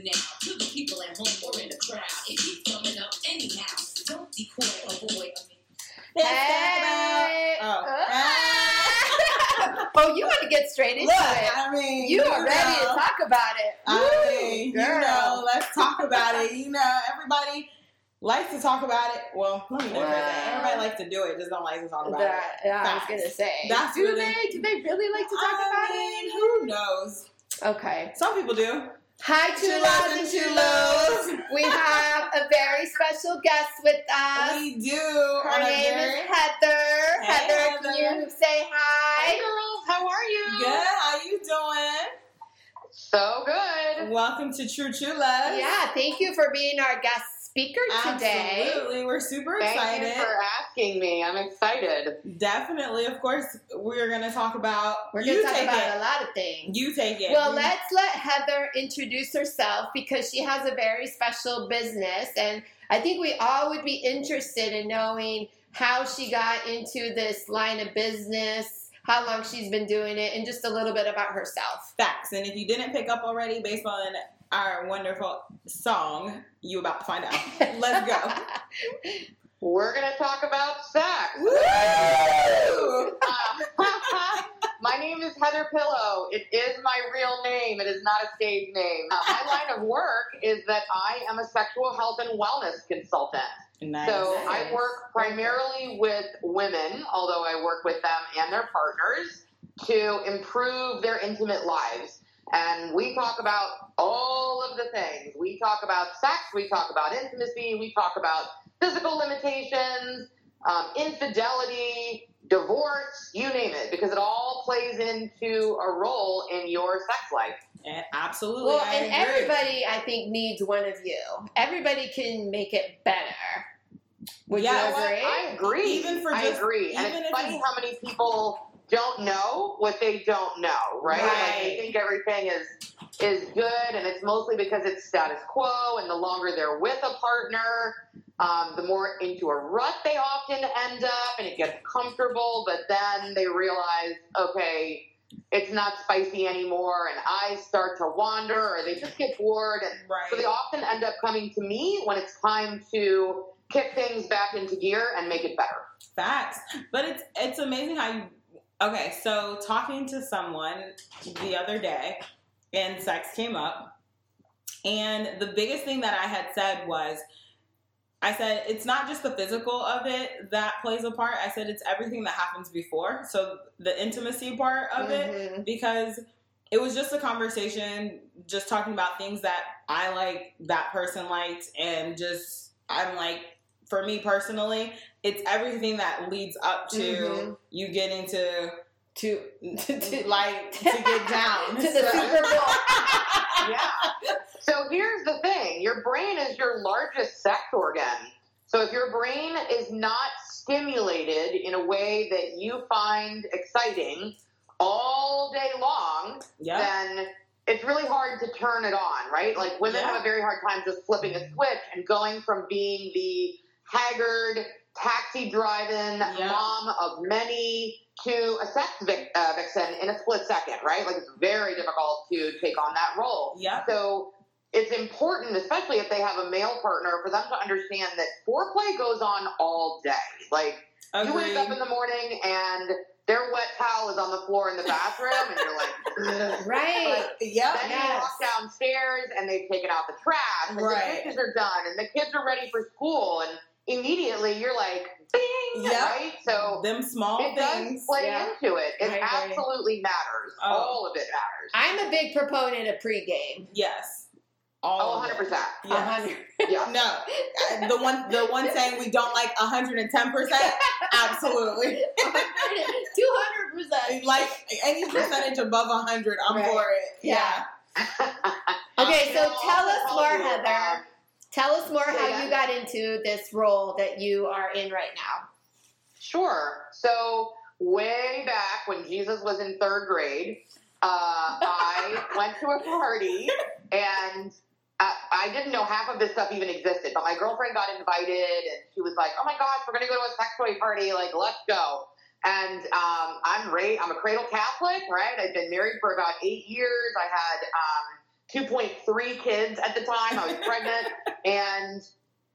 home or in the crowd. It keeps coming up anyhow. Don't be coy, avoid. Let's Hey. talk about. Ah. Oh. oh, you want to get straight into Look, it. I mean, You are ready to know. talk about it. I Woo, mean, you girl. know, let's talk about it. You know, everybody likes to talk about it. Well, let me different Well. that. Everybody likes to do it, just don't like to talk about That, it. yeah, I was Facts. gonna say. That's do really- they? Do they really like to talk I about mean, it? who knows? Okay. Some people do. Hi, Chulos Chulos and and Chulos. Chulos. We have a very special guest with us. we do. Her on a name very- is Heather. Hey, Heather, can you say hi? Hey girls, how are you? Good. How you doing? So good. Welcome to True True Love. Yeah, thank you for being our guest speaker today. Absolutely. We're super excited. Thank you for asking me. I'm excited. Definitely. Of course, we're going to talk about. We're going to talk about it. a lot of things. You take it. Well, let's let Heather introduce herself because she has a very special business. And I think we all would be interested in knowing how she got into this line of business, how long she's been doing it, and just a little bit about herself. facts. And if you didn't pick up already, based on our wonderful song, you about to find out. Let's go. We're going to talk about sex. Woo! Uh, my name is Heather Pillow. It is my real name. It is not a stage name. Uh, my line of work is that I am a sexual health and wellness consultant. Nice. So I work primarily with women, although I work with them and their partners to improve their intimate lives. And we talk about all of the things. We talk about sex, we talk about intimacy, we talk about physical limitations, um, infidelity, divorce, you name it, because it all plays into a role in your sex life. And absolutely. Well, I and agree. everybody, I think, needs one of you. Everybody can make it better. Would Yeah, you You know what? agree? I agree. Even for I just- agree. And even it's if funny how many people don't know what they don't know, right? Like they think everything is is good, and it's mostly because it's status quo. And the longer they're with a partner, um, the more into a rut they often end up, and it gets comfortable. But then they realize, okay. It's not spicy anymore, and eyes start to wander, or they just get bored, and Right. so they often end up coming to me when it's time to kick things back into gear and make it better. Facts. But it's it's amazing how you Okay, so talking to someone the other day and sex came up and the biggest thing that I had said was I said it's not just the physical of it that plays a part. I said it's everything that happens before. So the intimacy part of it Mhm. because it was just a conversation just talking about things that I like that person liked and just I'm like for me personally it's everything that leads up to Mhm. you getting to To, to, to like to get down to the Super Bowl. yeah. So here's the thing your brain is your largest sex organ. So if your brain is not stimulated in a way that you find exciting all day long, yeah then it's really hard to turn it on, right? Like women Yeah. have a very hard time just flipping a switch and going from being the haggard, taxi driving Yeah. mom of many to a sex vic- uh, vixen in a split second, right? Like it's very difficult to take on that role. yeah So it's important, especially if they have a male partner, for them to understand that foreplay goes on all day. Like you wake up in the morning and their wet towel is on the floor in the bathroom, and you're like, "Ugh." Right. yep Then you walk downstairs and they've taken out the trash and Right. the dishes are done and the kids are ready for school and immediately you're like, bing, Yep. right? So them small it things does play Yeah. into it. It I agree. absolutely matters. Oh. All of it matters. I'm a big proponent of pregame. yes all Oh, 100%. A yes. hundred. Yeah. no uh, the one the one saying we don't like 110% absolutely 200 percent. like any percentage above 100 i'm Right. for it yeah, Okay, so tell us more, you, Heather. Tell us more how you got into this role that you are in right now. Sure. So way back when Jesus was in third grade, uh, I went to a party and I, I didn't know half of this stuff even existed. But my girlfriend got invited and she was like, "Oh my gosh, we're gonna go to a sex toy party! Like, let's go!" And um, I'm ra- I'm a cradle Catholic, right? I've been married for about eight years. I had um, 2.3 kids at the time. I was pregnant. And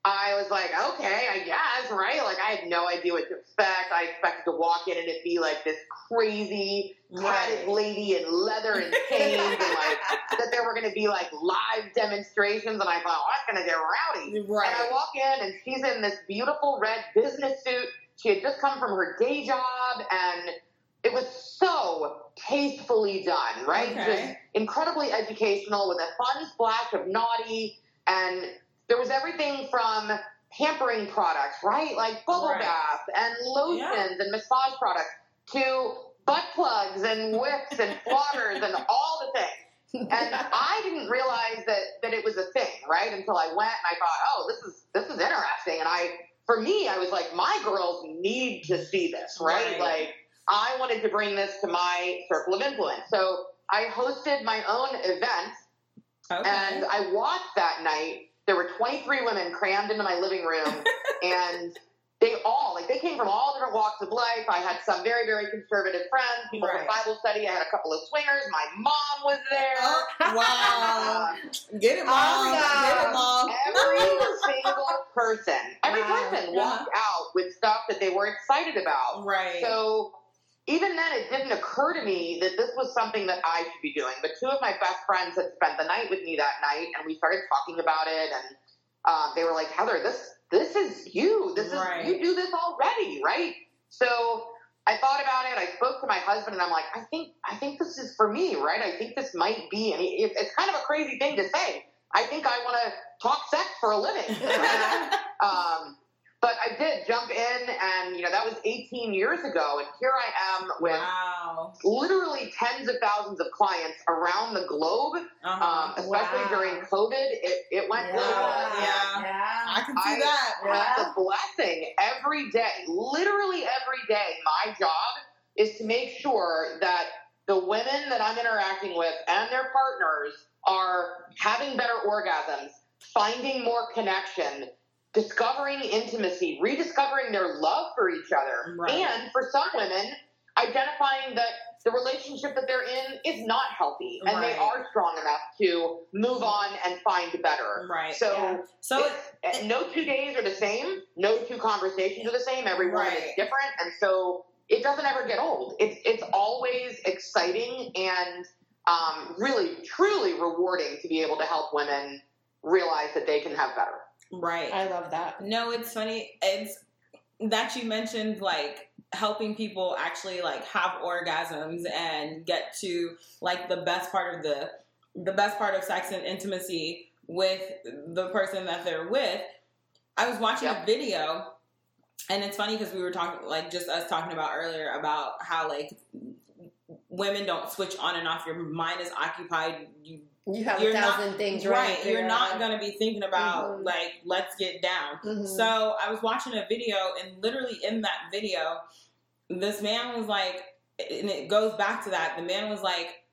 I was like, okay, I guess, right? Like, I had no idea what to expect. I expected to walk in and it'd be like this crazy tatted Right. lady in leather and chains, and like that there were going to be like live demonstrations. And I thought, oh, that's going to get rowdy. Right. And I walk in and she's in this beautiful red business suit. She had just come from her day job and it was so tastefully done, right? Okay. Just incredibly educational with a fun splash of naughty and there was everything from pampering products, right? Like bubble Right. bath and lotions and massage products to butt plugs and whips and floggers and all the things and I didn't realize that that it was a thing, right? Until I went and I thought, oh, this is this is interesting. And I, for me, I was like, my girls need to see this, right? Right. Like, I wanted to bring this to my circle of influence. So I hosted my own event, okay. and I watched that night. There were 23 women crammed into my living room, and they all like they came from all different walks of life. I had some very very conservative friends, people Right. from Bible study. I had a couple of swingers. My mom was there. Oh, wow. Um, Get it, mom. Get it, mom. every single person, every Wow. person Yeah. walked out with stuff that they were excited about. Right. So even then, it didn't occur to me that this was something that I should be doing. But two of my best friends had spent the night with me that night, and we started talking about it. And um, they were like, "Heather, this this is you. This is Right. you do this already, right?" So I thought about it. I spoke to my husband, and I'm like, "I think I think this is for me, right? I think this might be." And it, it's kind of a crazy thing to say. I think I want to talk sex for a living. Um, but I did jump in, and you know that was 18 years ago, and here I am with wow. literally tens of thousands of clients around the globe. Uh-huh. Um, especially Wow. during COVID, it, it went really well. Yeah. yeah. I can see I- that. have the blessing every day, literally every day. My job is to make sure that the women that I'm interacting with and their partners are having better orgasms, finding more connection, discovering intimacy, rediscovering their love for each other. Right. And for some women, identifying that the relationship that they're in is not healthy and they are strong enough to move on and find better. Right. So Yeah. So it, it's- no two days are the same. No two conversations are the same. Every woman Right. is different, and so it doesn't ever get old. It's it's always exciting and um, really truly rewarding to be able to help women realize that they can have better. Right. I love that. No, it's funny. It's that you mentioned like helping people actually like have orgasms and get to like the best part of the the best part of sex and intimacy with the person that they're with. I was watching a video and it's funny because we were talking like just us talking about earlier about how like women don't switch on and off your mind is occupied you You have You're a not- thousand things right, right. you're not going to be thinking about Mhm. like let's get down Mhm. so i was watching a video and literally in that video this man was like and it goes back to that the man was like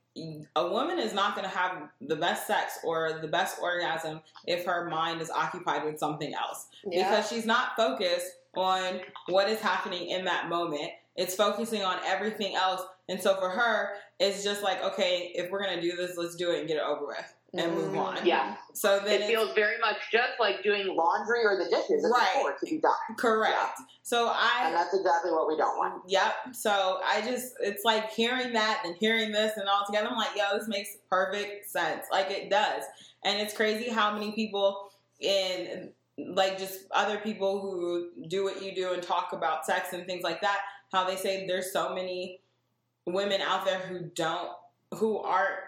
a woman is not going to have the best sex or the best orgasm if her mind is occupied with something else Yeah. because she's not focused on what is happening in that moment. It's focusing on everything else. And so for her, it's just like, okay, if we're to do this, let's do it and get it over with and move Mhm. on. Yeah. So then It feels very much just like doing laundry or the dishes. It's Right. to be done, correct. So I and that's exactly what we don't want. yep. So I just, it's like hearing that and hearing this and all together. I'm like, yo, this makes perfect sense. Like it does. And it's crazy how many people in like just other people who do what you do and talk about sex and things like that how they say there's so many women out there who don't who aren't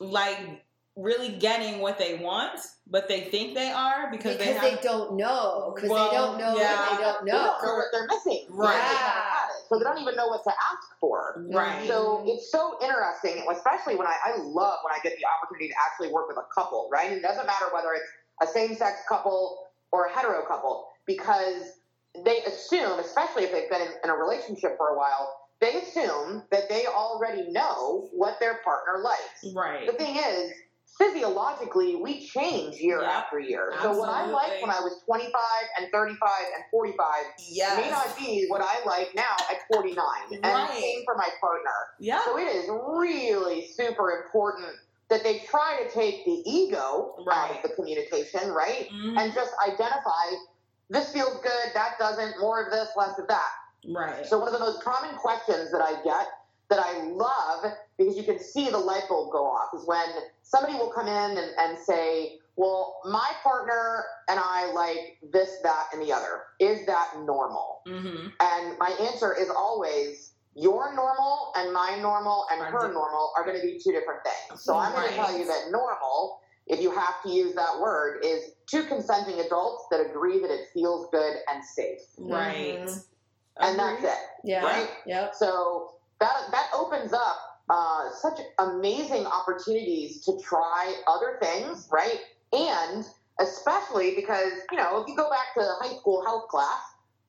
like really getting what they want but they think they are because, because they they, don't know. Because Well, they don't know yeah. what they don't They know. don't know what they're missing. Right. They haven't had it, So they don't even know what to ask for. right So it's so interesting, especially when I, I love when I get the opportunity to actually work with a couple, right? It doesn't matter whether it's a same sex couple or a hetero couple, because they assume, especially if they've been in, in a relationship for a while, they assume that they already know what their partner likes. right The thing is, physiologically, we change year Yep. after year. So what I Absolutely. liked when I was 25 and 35 and 45 may yes not be what I like now at 49. And Right. same for my partner. yeah So it is really super important that they try to take the ego out of the communication, right? Mhm. And just identify this feels good, that doesn't, more of this, less of that. right. So one of the most common questions that I get that I love because you can see the light bulb go off is when somebody will come in and, and say, well, my partner and I like this, that, and the other. Is that normal? hmm And my answer is always your normal and my normal and her normal are going to be two different things. So I'm going to tell you that normal, if you have to use that word, is two consenting adults that agree that it feels good and safe. Right. Mhm. And that's it. Yeah. Right? Yep. So that that opens up uh, such amazing opportunities to try other things, right? And especially because you know if you go back to high school health class,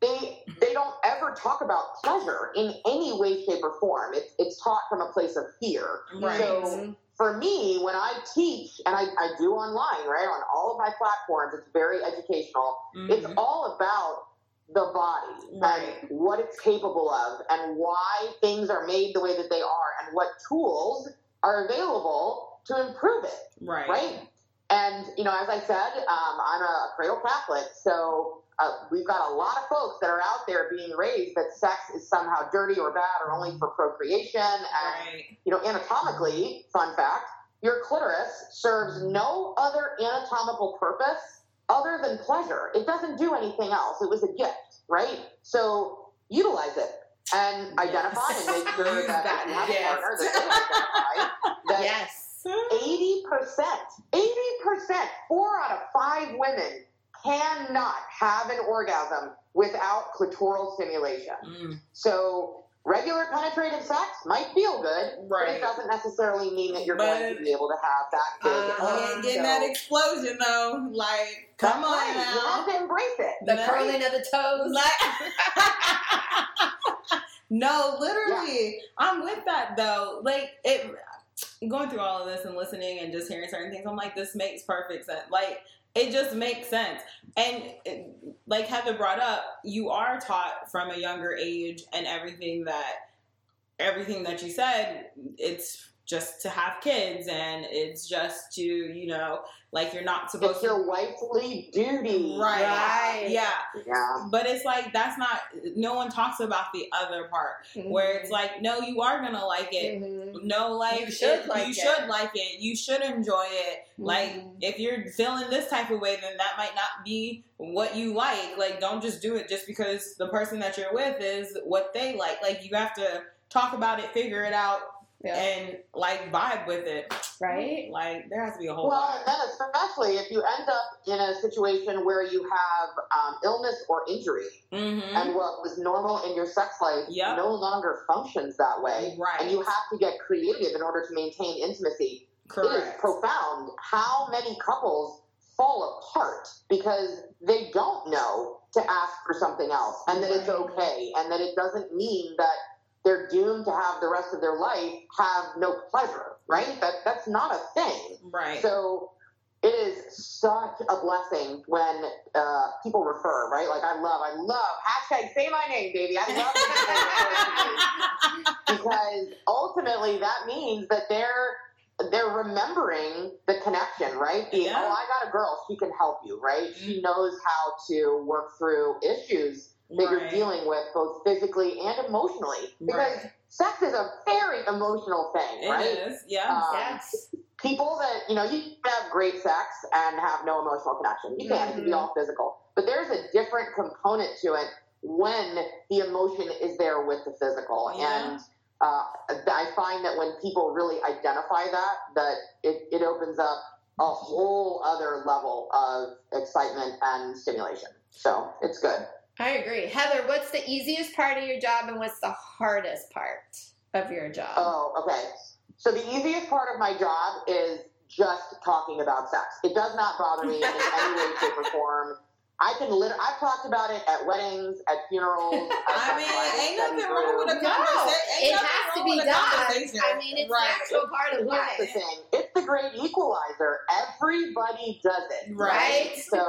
they they don't ever talk about pleasure in any way, shape, or form. It's it's taught from a place of fear. Right. So for me, when I teach, and I, I do online, right, on all of my platforms, it's very educational. It's Mhm. all about the body Right. and what it's capable of and why things are made the way that they are and what tools are available to improve it, Right. right? And, you know, as I said, um, I'm a cradle Catholic, so uh, we've got a lot of folks that are out there being raised that sex is somehow dirty or bad or only for procreation. And, Right. you know, anatomically, fun fact, your clitoris serves no other anatomical purpose other than pleasure. It doesn't do anything else. It was a gift, right? So utilize it and identify and make sure Use that, that if you have a partner that that Yes. 80%, 80%, four out of five women cannot have an orgasm without clitoral stimulation. Mm. So regular penetrative sex might feel good, but it doesn't necessarily mean that you're But- going to be able to have that good. Uh-huh. Um, ain't getting so- that explosion though. Like, come on right. You have now. to embrace it. The No. curling of the toes. Like, no, literally, I'm with that though. Like it, going through all of this and listening and just hearing certain things, I'm like, this makes perfect sense. Like it just makes sense. And like Heather brought up, you are taught from a younger age, and everything that everything that you said, it's just to have kids, and it's just to you know, like you're not supposed It's to. your wifely duty. Right. Right. Yeah. Yeah. But it's like that's not no one talks about the other part where it's like no you are gonna like it. Mhm. No like You should it- like you it. should like it. You should enjoy it. Like Mhm. if you're feeling this type of way then that might not be what you like. Like don't just do it just because the person that you're with is what they like. Like you have to talk about it, figure it out Yeah. and like vibe with it. right? Like there has to be a whole Well, lot. and then especially if you end up in a situation where you have um, illness or injury, Mm-hmm. and what was normal in your sex life Yep. no longer functions that way, Right. and you have to get creative in order to maintain intimacy. It is Correct. profound how many couples fall apart because they don't know to ask for something else and that it's okay and that it doesn't mean that they're doomed to have the rest of their life have no pleasure, right? That that's not a thing. right. So it is such a blessing when uh, people refer, right? Like I love, I love hashtag say my name, baby. I love when people refer because ultimately that means that they're they're remembering the connection, right? The, Yeah. Oh, I got a girl; she can help you, right? She knows how to work through issues that you're dealing with, both physically and emotionally, because Right. sex is a very emotional thing, It right? is, yeah. Um, yes. people that you know you can have great sex and have no emotional connection you can it can be Mhm. all physical but there's a different component to it when the emotion is there with the physical Yeah. and uh, i find that when people really identify that that it, it opens up a whole other level of excitement and stimulation so it's good I agree. Heather, what's the easiest part of your job and what's the hardest part of your job? Oh, okay. So the easiest part of my job is just talking about sex. It does not bother me in any way, shape, or form. I can literally, I've talked about it at weddings, at funerals. I've I mean, ain't nothing wrong with a groups. No, it has to be done. I mean, it's right. an actual part of Here's the life. thing. It's the great equalizer. Everybody does it. Right. So,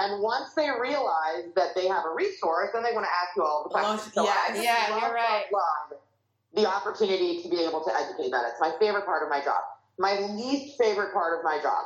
and once they realize that they have a resource, then they want to ask you all the questions. So Yes. I Yeah, love, you're right. love, love the opportunity to be able to educate that. It's my favorite part of my job. my least favorite part of my job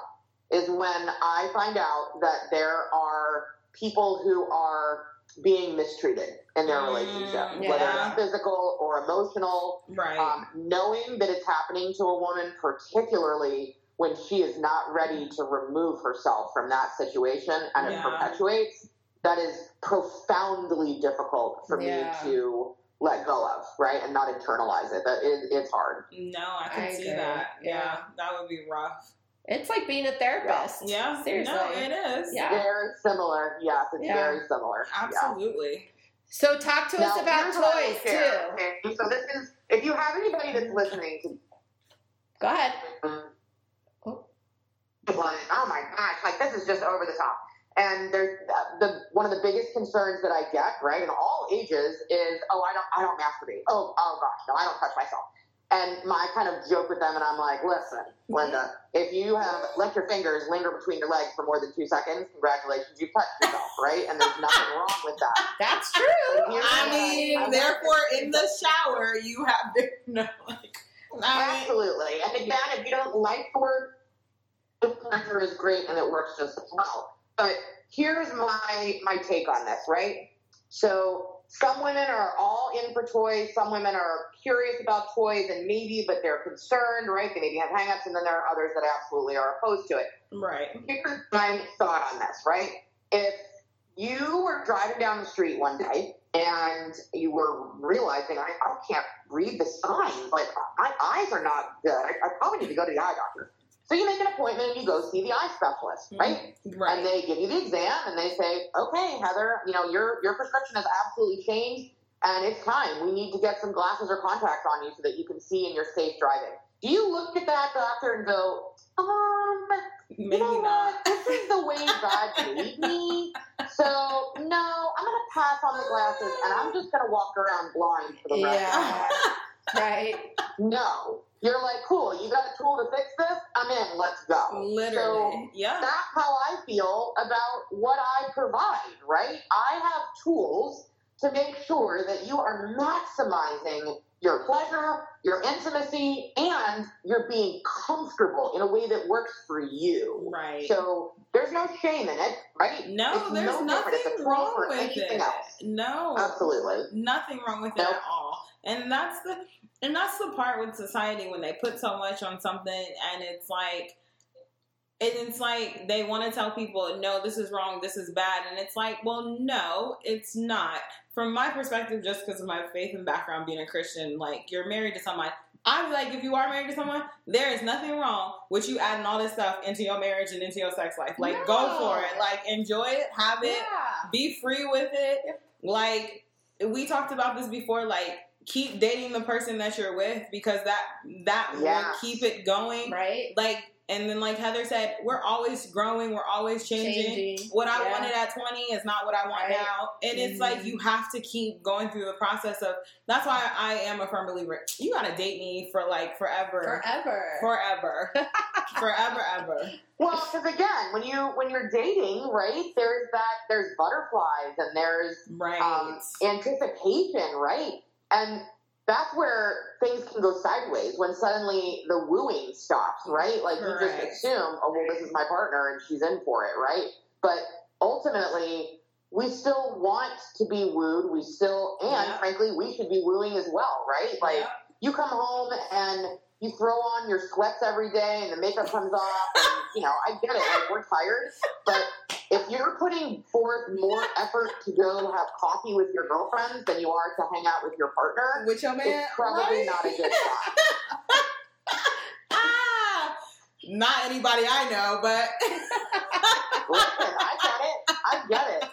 is when I find out that there are people who are being mistreated in their Mm, relationship, yeah. whether it's physical or emotional. Right. Um, knowing that it's happening to a woman, particularly when she is not ready to remove herself from that situation and it perpetuates, that is profoundly difficult for Yeah. me to let go of, right, and not internalize it. That it, it's hard. no, I can I see agree. that. Yeah. Yeah. that would be rough. It's like being a therapist. Yeah. Seriously. No, it is. Yeah. Very similar. Yes, it's Yeah. very similar. Yeah. Absolutely. So talk to us about here's what I will toys share, too. okay? So this is if you have anybody that's listening to Go ahead. Oh. oh my gosh, like this is just over the top. And there's uh, the one of the biggest concerns that I get, right, in all ages is, oh, I don't, I don't masturbate. Oh, oh gosh, no, I don't touch myself. And my kind of joke with them, and I'm like, listen, Linda, if you have let your fingers linger between your legs for more than two seconds, congratulations, you've touched yourself, right? And there's nothing wrong with that. That's true. I mean, I therefore, in the shower, you have to no. Like, mean, Absolutely. And again, if you don't like the word, the pleasure is great and it works just as well. But here's my my take on this, right? So some women are all in for toys, some women are curious about toys and maybe, but they're concerned, right? They maybe have hangups, and then there are others that absolutely are opposed to it. right. Here's my thought on this, right? If you were driving down the street one day and you were realizing, I, I can't read the signs, like my eyes are not good, I, I probably need to go to the eye doctor. So you make an appointment and you go see the eye specialist, right? And Right. they give you the exam and they say, okay, Heather, you know, your, your prescription has absolutely changed and it's time. We need to get some glasses or contacts on you so that you can see and you're safe driving. Do you look at that doctor and go, um, Maybe you know not. what? This is the way God made me. So no, I'm gonna pass on the glasses and I'm just gonna walk around blind for the rest. Yeah. right. No, you're like, cool. You got a tool to fix this? I'm in. Let's go. Literally. So yeah. that's how I feel about what I provide. Right? I have tools to make sure that you are maximizing your pleasure, your intimacy, and you're being comfortable in a way that works for you. Right. So there's no shame in it, right? no, It's there's no different. It's a nothing wrong with it. else. No. Absolutely. Nothing wrong with it at all. And that's the and that's the part with society when they put so much on something and it's like and it's like they want to tell people no this is wrong this is bad and it's like well no it's not from my perspective just because of my faith and background being a christian like you're married to someone i'm like if you are married to someone there is nothing wrong with you adding all this stuff into your marriage and into your sex life like go for it like enjoy it have it Yeah. be free with it. Like we talked about this before. Like keep dating the person that you're with because that that Yeah. will keep it going. Right. Like and then like Heather said, we're always growing. We're always changing. Changing. What I Yeah. wanted at 20 is not what I want Right. now. And it's Mhm. like you have to keep going through the process of. That's why I am a firm believer. You gotta date me for like forever, Forever. forever, forever, ever. Well, because again, when you when you're dating, right? There's that there's butterflies and there's Right. um, anticipation, right? And that's where things can go sideways when suddenly the wooing stops, right? Like you just assume, oh well, this is my partner and she's in for it, right? But ultimately, we still want to be wooed. We still, and Yeah. frankly, we should be wooing as well, right? Like Yep. you come home and you throw on your sweats every day and the makeup comes off and you know i get it like we're tired. But if you're putting forth more effort to go have coffee with your girlfriends than you are to hang out with your partner with your man, it's probably right? not a good sign ah, not anybody I know, but listen i get it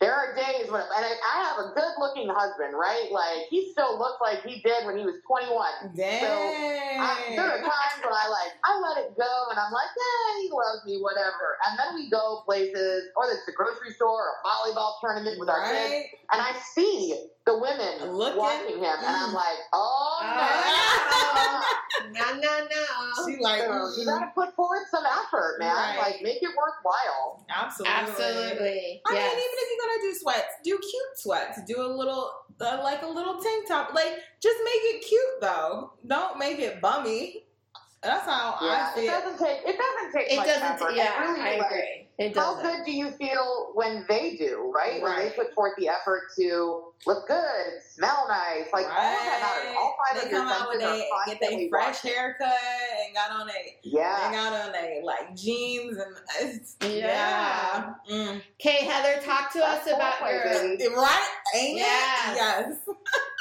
there are days when and I, I have a good looking husband right like he still looks like he did when he was 21 dang. I, there are times when I like I let it go and I'm like, yeah, he loves me, whatever. And then we go places, or it's the grocery store or a volleyball tournament with our kids, and I see the women Looking. watching him, and I'm like, oh Ah. No, no, no. She like. So you mm, gotta put forward some effort, man. Right. Like make it worthwhile. absolutely, Absolutely. I yes. mean, even if you're gonna do sweats, do cute sweats. Do a little, uh, like a little tank top. Like, just make it cute though. Don't make it bummy. That's how Yeah, I see it it. doesn't take it doesn't take it much doesn't. effort. yeah, it really I like, agree. It How doesn't. good do you feel when they do, right? right. When they put forth the effort to look good and smell nice. Like all of that matters. All five they of your come out with senses they are get their fresh watching. haircut and got on a they Yeah. got on a like jeans and Yeah. yeah. Mm. Okay, Heather, talk to us That's about foreplay, your baby. right ain't Yes. it yes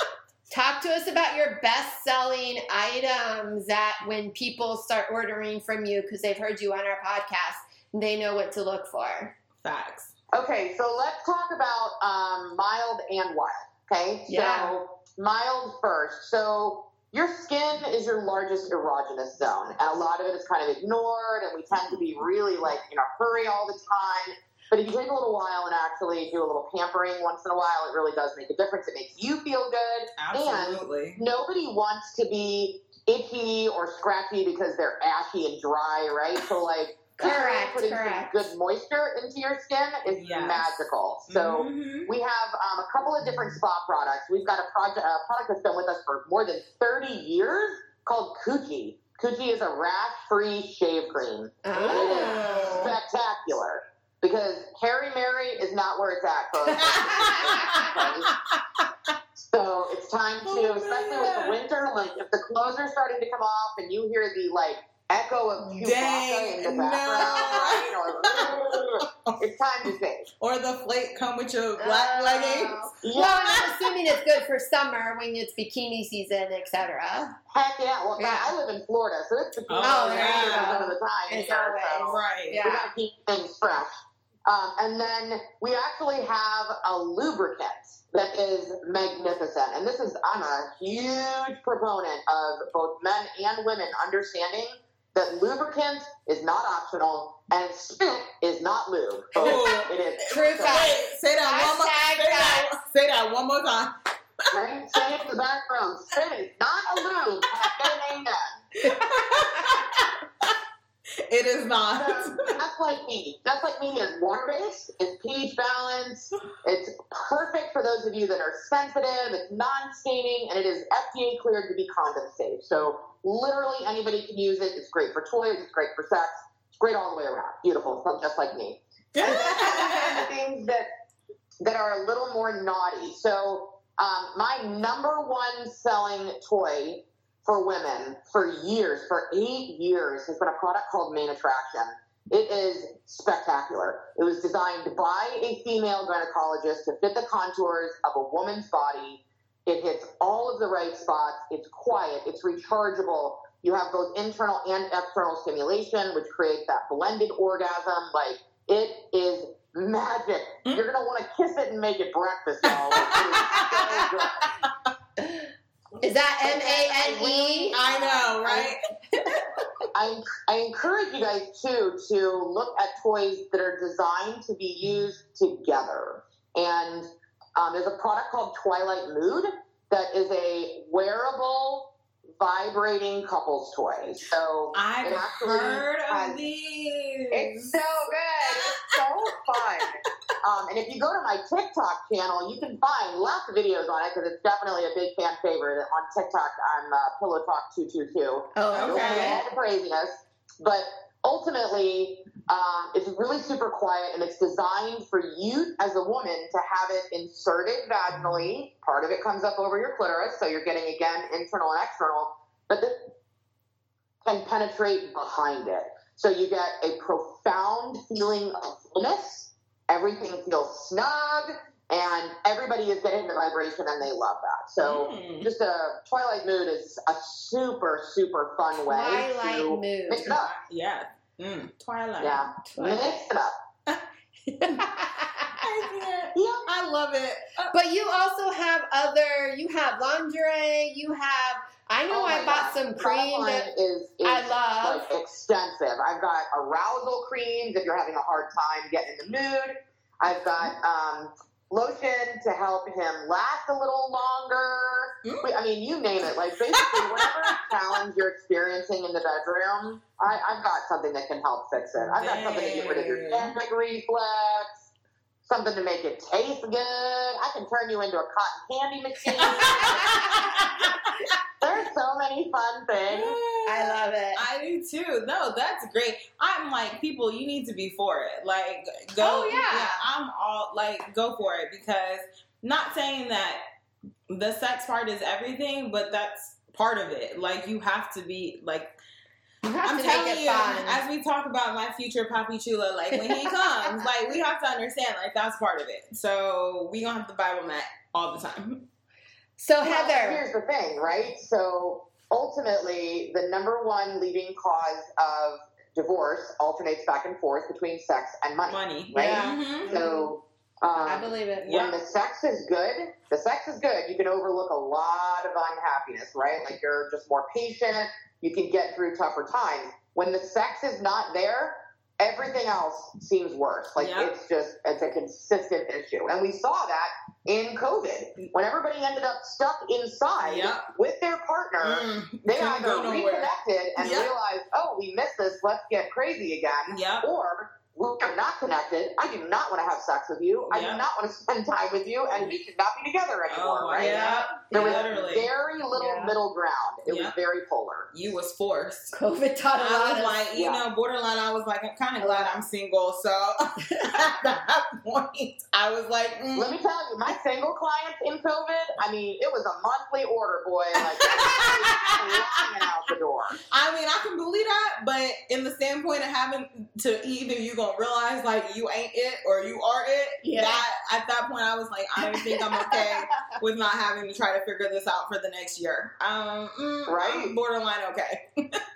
talk to us about your best selling items that when people start ordering from you because they've heard you on our podcast, they know what to look for. facts Okay, so let's talk about um, mild and wild. Okay, Yeah. so mild first. So your skin is your largest erogenous zone, and a lot of it is kind of ignored, and we tend to be really like in a hurry all the time. But if you take a little while and actually do a little pampering once in a while, it really does make a difference. It makes you feel good. absolutely Nobody wants to be itchy or scratchy because they're ashy and dry, right? So like Correct, putting correct. some good moisture into your skin is Yes. magical. So Mhm. we have um, a couple of different spa products. We've got a project, a product that's been with us for more than 30 years called Coochy. Coochy is a rash-free shave cream. And it is Oh. spectacular because Harry Mary is not where it's at, folks. so it's time to, Oh, especially with the winter, like if the clothes are starting to come off and you hear the like echo of Chewbacca Dang, in the no. background, or, it's time to shave. or the flake come with your oh. black Oh. leggings Well, I'm assuming it's good for summer when it's bikini season, etc. Heck yeah! Well, Yeah. I live in Florida, so it's the Oh, season yeah. of the time It's here, always- so right Yeah. we gotta keep things fresh. Um, and then we actually have a lubricant that is magnificent. And this is, I'm a huge proponent of both men and women understanding that lubricant is not optional and spit is not lube. Oh. it is. True So, fact. Wait, say that one more Hashtag say that, say that one more time Right? Say it in the background. Spit is not a lube. Get an amen? it is not So, that's like me. Just Like Me is water based. It's pH balanced. It's perfect for those of you that are sensitive. It's non staining, and it is FDA cleared to be condom safe. So literally anybody can use it. It's great for toys. It's great for sex. It's great all the way around. Beautiful, so just like me. And then things that that are a little more naughty. So um, my number one selling toy for women for years, for eight years, has been a product called Main Attraction. It is spectacular. It was designed by a female gynecologist to fit the contours of a woman's body. It hits all of the right spots. It's quiet. It's rechargeable. You have both internal and external stimulation, which creates that blended orgasm. Like it is magic. Mm. You're gonna want to kiss it and make it breakfast, y'all. Like, it is so good. Is that M A N E? I know right I, I encourage you guys too to look at toys that are designed to be used together. And um, there's a product called Twilight Mood that is a wearable, vibrating couples toy. So I've actually heard has- of these It's so good. It's so fun. Um, and if you go to my TikTok channel, you can find lots of videos on it because it's definitely a big fan favorite. On TikTok, I'm uh, Pillow Talk 222. Oh, You'll Okay. see all the craziness. But ultimately, um, it's really super quiet and it's designed for you as a woman to have it inserted vaginally. Part of it comes up over your clitoris, so you're getting, again, internal and external. But this can penetrate behind it. So you get a profound feeling of fullness. Everything feels snug, and everybody is getting the vibration, and they love that. So Mm. just a Twilight Mood is a super, super fun way Twilight to mood. mix it up. yeah mm. Twilight Yeah, Twilight. mix it up. I, Yeah. I love it Uh, but you also have other. You have lingerie. You have. I know Oh I bought God. some cream that is, is I love. like extensive. I've got arousal creams if you're having a hard time getting in the mood. I've got um, lotion to help him last a little longer. Mm. Wait, I mean, you name it. Like basically, whatever challenge you're experiencing in the bedroom, I, I've got something that can help fix it. I've got something to get rid of your Dang. gastric reflex. Something to make it taste good. I can turn you into a cotton candy machine. There's so many fun things. I love it. I do too. No, that's great. I'm like, people, you need to be for it. Like, go. Oh, yeah. I'm all like, go for it because not saying that the sex part is everything, but that's part of it. Like, you have to be like. I'm telling you, fun. as we talk about my future Papi Chula, like when he comes, like we have to understand, like that's part of it. So we gonna have the Bible mat all the time. so Well, Heather, here's the thing, right? So ultimately, the number one leading cause of divorce alternates back and forth between sex and money. Money, Right? Yeah. Mhm. So I um, believe it. Yeah. when the sex is good, the sex is good. You can overlook a lot of unhappiness, right? Like you're just more patient. You can get through tougher times. When the sex is not there, everything else seems worse. Like Yeah. it's just it's a consistent issue, and we saw that in COVID when everybody ended up stuck inside Yeah. with their partner. Mm, They either reconnected and Yeah. realized, oh, we missed this. Let's get crazy again. Yep. Or we are not connected. I do not want to have sex with you. I do not want to spend time with you, and we should not be together anymore. Oh, right? yeah. There was Literally. very little Yeah. middle ground. It Yeah. was very polar. You was forced. COVID taught a I lot I was like, you yeah. know, borderline. I was like, I'm kind of glad I'm single. So at that point, I was like, mm. Let me tell you, my single clients in COVID, I mean, it was a monthly order, boy. Like, out the door. I mean, I can believe that, but in the standpoint of having to either you gonna realize like you ain't it or you are it. Yeah. That at that point, I was like, I think I'm okay with not having to try to figure this out for the next year. Um, mm, Right. I'm borderline okay.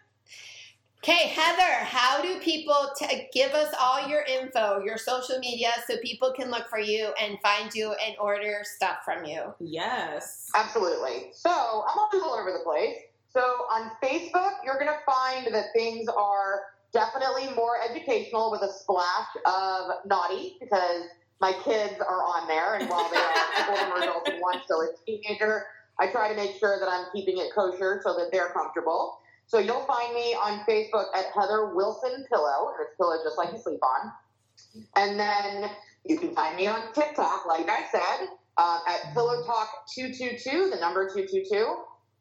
Okay, Heather, how do people t- give us all your info, your social media, so people can look for you and find you and order stuff from you? Yes. Absolutely. So I'm all over the place. So on Facebook, you're going to find that things are definitely more educational with a splash of naughty because my kids are on there, and while they are a couple of them are adults and one still a teenager, I try to make sure that I'm keeping it kosher so that they're comfortable. So you'll find me on Facebook at Heather Wilson Pillow, and it's pillow just like you sleep on. And then you can find me on TikTok, like I said, uh, at Pillow Talk 222, the number 222.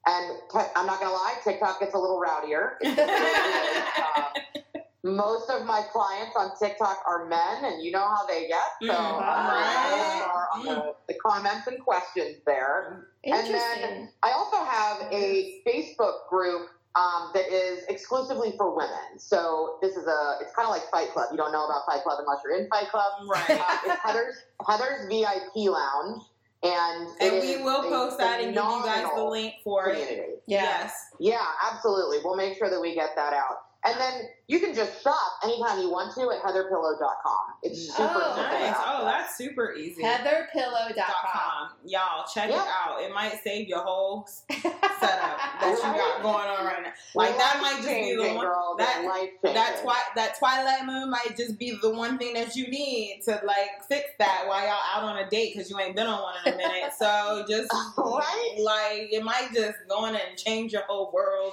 And I'm not going to lie, TikTok gets a little rowdier. It really. Um, most of my clients on TikTok are men, and you know how they get. So Mm, uh, right. are on the, the comments and questions there. And then I also have a Facebook group um, that is exclusively for women. So this is a, it's kind of like Fight Club. You don't know about Fight Club unless you're in Fight Club. Right. Uh, it's Heather's Heather's VIP lounge, and And we will post that and give you guys the link for it. community. yeah. Yes. Yeah, absolutely. We'll make sure that we get that out. And then you can just shop anytime you want to at heatherpillow.com. It's oh, super Oh. Nice. to Oh, that's super easy. Heatherpillow.com. com. Y'all check it out. It might save your whole setup that you got going on right now. Like that might just be the one. girl. that- That twi- that Twilight Moon might just be the one thing that you need to like fix that while y'all out on a date because you ain't been on one in a minute. So just Right? like it might just go in and change your whole world.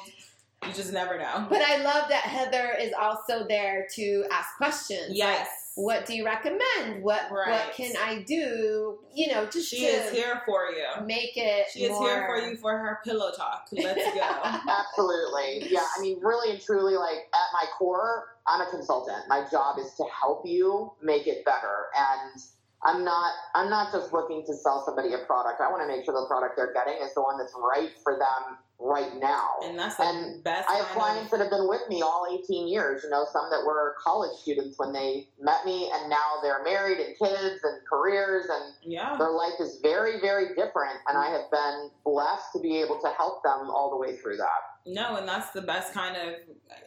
You just never know. But I love that Heather is also there to ask questions. Yes. What do you recommend? What Right. what can I do? You know, just She to is here for you. make it She is more... here for you for her pillow talk. Let's go. Absolutely. Yeah, I mean, really and truly, like at my core, I'm a consultant. My job is to help you make it better. And I'm not I'm not just looking to sell somebody a product. I want to make sure the product they're getting is the one that's right for them right now. and that's the And best. I have kind of- clients that have been with me all 18 years, you know, some that were college students when they met me and now they're married and kids and careers and yeah. their life is very, very different. And I have been blessed to be able to help them all the way through that. No, and that's the best kind of,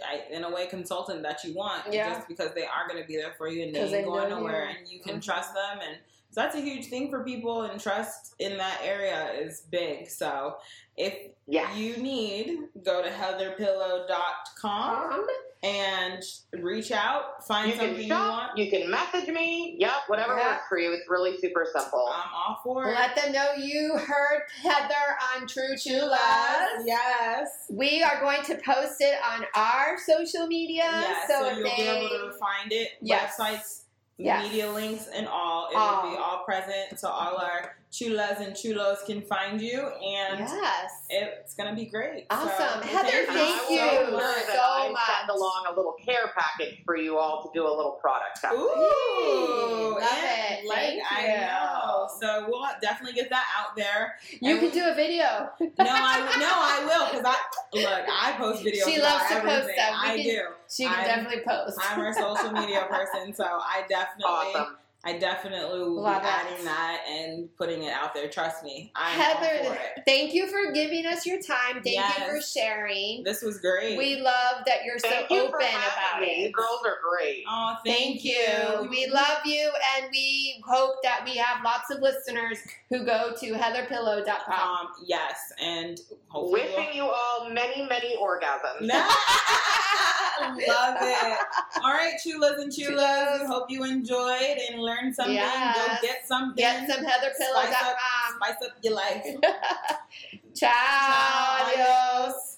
I- in a way, consultant that you want. Yeah. Just because they are going to be there for you and they ain't going nowhere, you. and you can Mhm. trust them. And so that's a huge thing for people, and trust in that area is big. So if Yeah. you need, go to heatherpillow.com Um, and reach out, find You something can you want. you can message me. Yep, whatever Yeah. works for you. It's really super simple. I'm all for it. let them know you heard Heather on True Chulas. Yes. We are going to post it on our social media. Yes, so, so, you'll they, be able to find it. Yes. Websites Yes. media links and all. It All. will be all present, so all our chulas and chulos can find you, and Yes. it's gonna be great. So, Awesome. Heather, thank And thank I you will make sure that so I much. send along a little care package for you all to do a little product test. Ooh, Love it. Like Thank I you. know, so we'll definitely get that out there. You And can we- do a video. No, I no, I will because I look. I post videos. She loves to post everything. stuff. We I can- do. She can I'm- definitely post. I'm her social media person, so I definitely, Awesome. I definitely will Love be it. adding that and putting it out there. Trust me, I'm all for Heather, it. thank you for giving us your time. Thank you for sharing. This was great. We love that you're Thank so you open for about me. You girls are great. oh, thank, Thank you. We love you, and we hope that we have lots of listeners who go to heatherpillow.com. Um, yes, and hopefully. Wishing you all many, many orgasms. Love it. All right, chulas and chulas. We hope you enjoyed and learned something. Yes. Go get something. Get some Spice up, spice up your life. Ciao. Ciao. Adios.